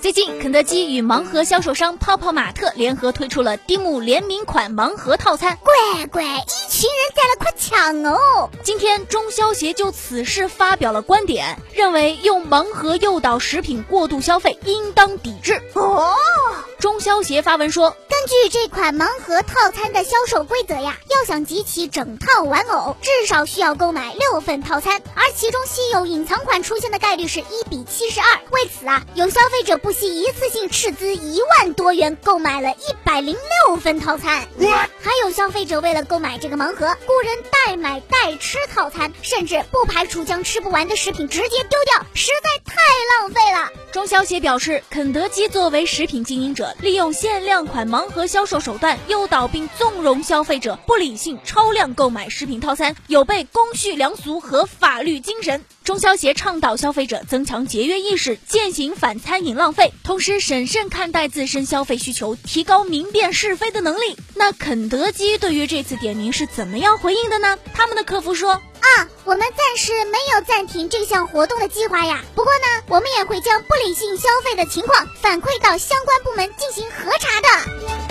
最近，肯德基与盲盒销售商泡泡玛特联合推出了蒂姆联名款盲盒套餐。乖乖，一群人在了快抢哦！今天，中消协就此事发表了观点，认为用盲盒诱导食品过度消费，应当抵制。哦。中消协发文说，根据这款盲盒套餐的销售规则呀，要想集齐整套玩偶，至少需要购买六份套餐，而其中稀有隐藏款出现的概率是一比七十二。为此啊，有消费者不惜一次性斥资一万多元购买了一百零六份套餐，还有消费者为了购买这个盲盒，雇人代买代吃套餐，甚至不排除将吃不完的食品直接丢掉，实在太浪费了。中消协表示，肯德基作为食品经营者。利用限量款盲盒销售手段诱导并纵容消费者不理性超量购买食品套餐，有悖公序良俗和法律精神。中消协倡导消费者增强节约意识，践行反餐饮浪费，同时审慎看待自身消费需求，提高明辨是非的能力。那肯德基对于这次点名是怎么样回应的呢？他们的客服说。啊，我们暂时没有暂停这项活动的计划呀。不过呢，我们也会将不理性消费的情况反馈到相关部门进行核查的